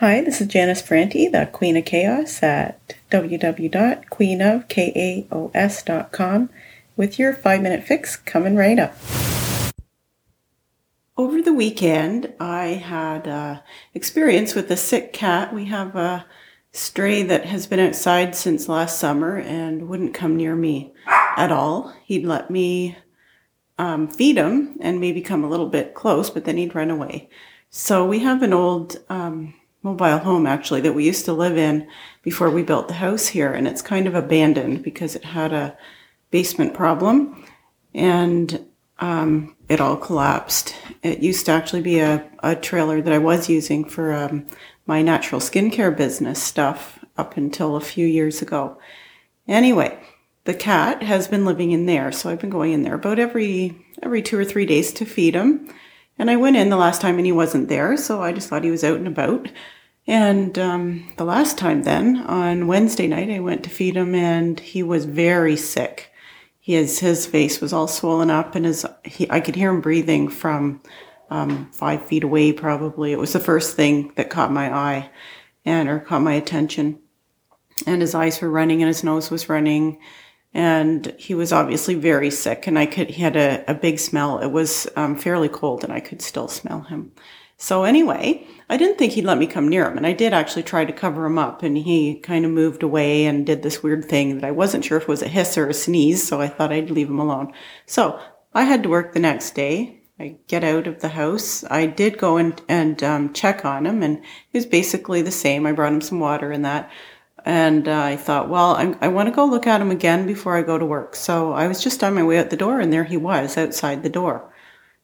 Hi, this is Janice Franti, the Queen of Chaos at www.queenofkaos.com with your five minute fix coming right up. Over the weekend, I had uh, experience with a sick cat. We have a stray that has been outside since last summer and wouldn't come near me at all. He'd let me um, feed him and maybe come a little bit close, but then he'd run away. So we have an old um, mobile home actually that we used to live in before we built the house here and it's kind of abandoned because it had a basement problem and um, it all collapsed. It used to actually be a, a trailer that i was using for um, my natural skincare business stuff up until a few years ago. Anyway the cat has been living in there so i've been going in there about every every two or three days to feed him and I went in the last time and he wasn't there, so I just thought he was out and about. And um, the last time then, on Wednesday night, I went to feed him and he was very sick. His, his face was all swollen up and his, he, I could hear him breathing from um, five feet away probably. It was the first thing that caught my eye and or caught my attention. And his eyes were running and his nose was running and he was obviously very sick and i could he had a, a big smell it was um, fairly cold and i could still smell him so anyway i didn't think he'd let me come near him and i did actually try to cover him up and he kind of moved away and did this weird thing that i wasn't sure if it was a hiss or a sneeze so i thought i'd leave him alone so i had to work the next day I get out of the house. I did go and, and um, check on him, and he was basically the same. I brought him some water and that. And uh, I thought, well, I'm, i want to go look at him again before I go to work. So I was just on my way out the door, and there he was outside the door.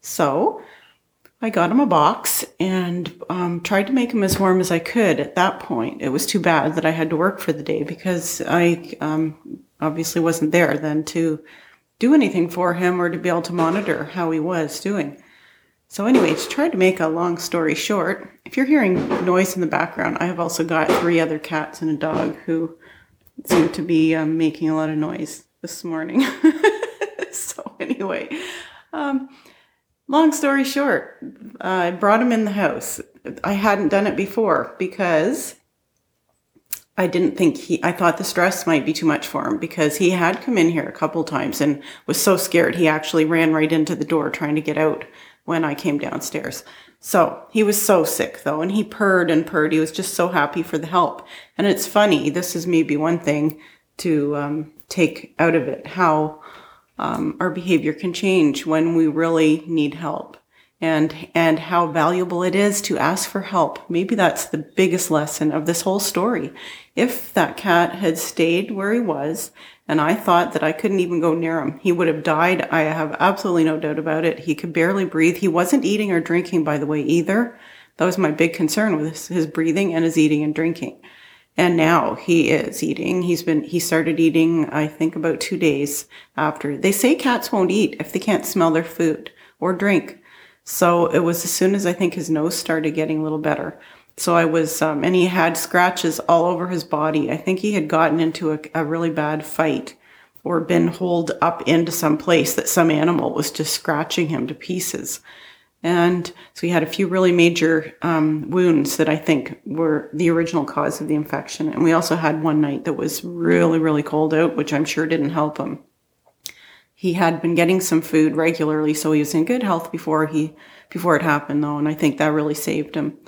So I got him a box and um, tried to make him as warm as I could at that point. It was too bad that I had to work for the day because I um, obviously wasn't there then to do anything for him or to be able to monitor how he was doing. So, anyway, to try to make a long story short, if you're hearing noise in the background, I have also got three other cats and a dog who seem to be um, making a lot of noise this morning. so, anyway, um, long story short, I brought him in the house. I hadn't done it before because I didn't think he, I thought the stress might be too much for him because he had come in here a couple times and was so scared he actually ran right into the door trying to get out when I came downstairs. So he was so sick though, and he purred and purred. He was just so happy for the help. And it's funny, this is maybe one thing to um, take out of it how um, our behavior can change when we really need help and and how valuable it is to ask for help. Maybe that's the biggest lesson of this whole story. If that cat had stayed where he was and I thought that I couldn't even go near him. He would have died. I have absolutely no doubt about it. He could barely breathe. He wasn't eating or drinking, by the way, either. That was my big concern with his, breathing and his eating and drinking. And now he is eating. He's been, he started eating, I think about two days after. They say cats won't eat if they can't smell their food or drink. So it was as soon as I think his nose started getting a little better. So I was, um, and he had scratches all over his body. I think he had gotten into a, a really bad fight or been holed up into some place that some animal was just scratching him to pieces. And so he had a few really major um, wounds that I think were the original cause of the infection. And we also had one night that was really, really cold out, which I'm sure didn't help him. He had been getting some food regularly, so he was in good health before he before it happened, though, and I think that really saved him.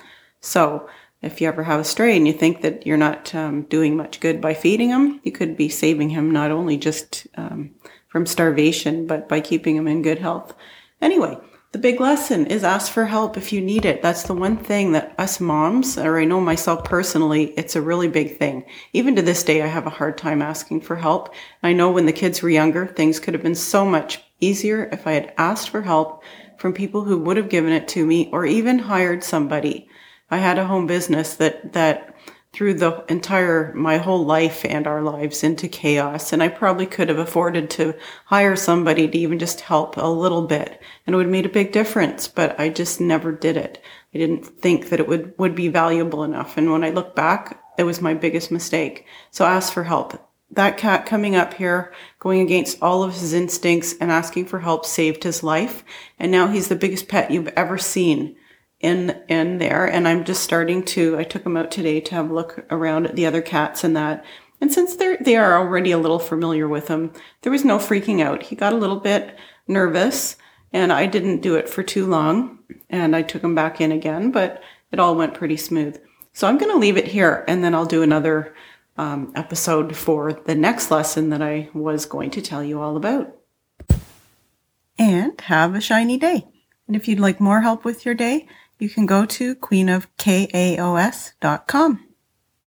So if you ever have a stray and you think that you're not um, doing much good by feeding him, you could be saving him not only just um, from starvation, but by keeping him in good health. Anyway, the big lesson is ask for help if you need it. That's the one thing that us moms, or I know myself personally, it's a really big thing. Even to this day, I have a hard time asking for help. I know when the kids were younger, things could have been so much easier if I had asked for help from people who would have given it to me or even hired somebody. I had a home business that, that threw the entire, my whole life and our lives into chaos. And I probably could have afforded to hire somebody to even just help a little bit and it would have made a big difference, but I just never did it. I didn't think that it would, would be valuable enough. And when I look back, it was my biggest mistake. So ask for help. That cat coming up here, going against all of his instincts and asking for help saved his life. And now he's the biggest pet you've ever seen in in there. And I'm just starting to I took him out today to have a look around at the other cats and that. And since they're they are already a little familiar with him there was no freaking out. He got a little bit nervous and I didn't do it for too long and I took him back in again but it all went pretty smooth. So I'm going to leave it here and then I'll do another um, episode for the next lesson that I was going to tell you all about. And have a shiny day. And if you'd like more help with your day you can go to queenofkaos.com.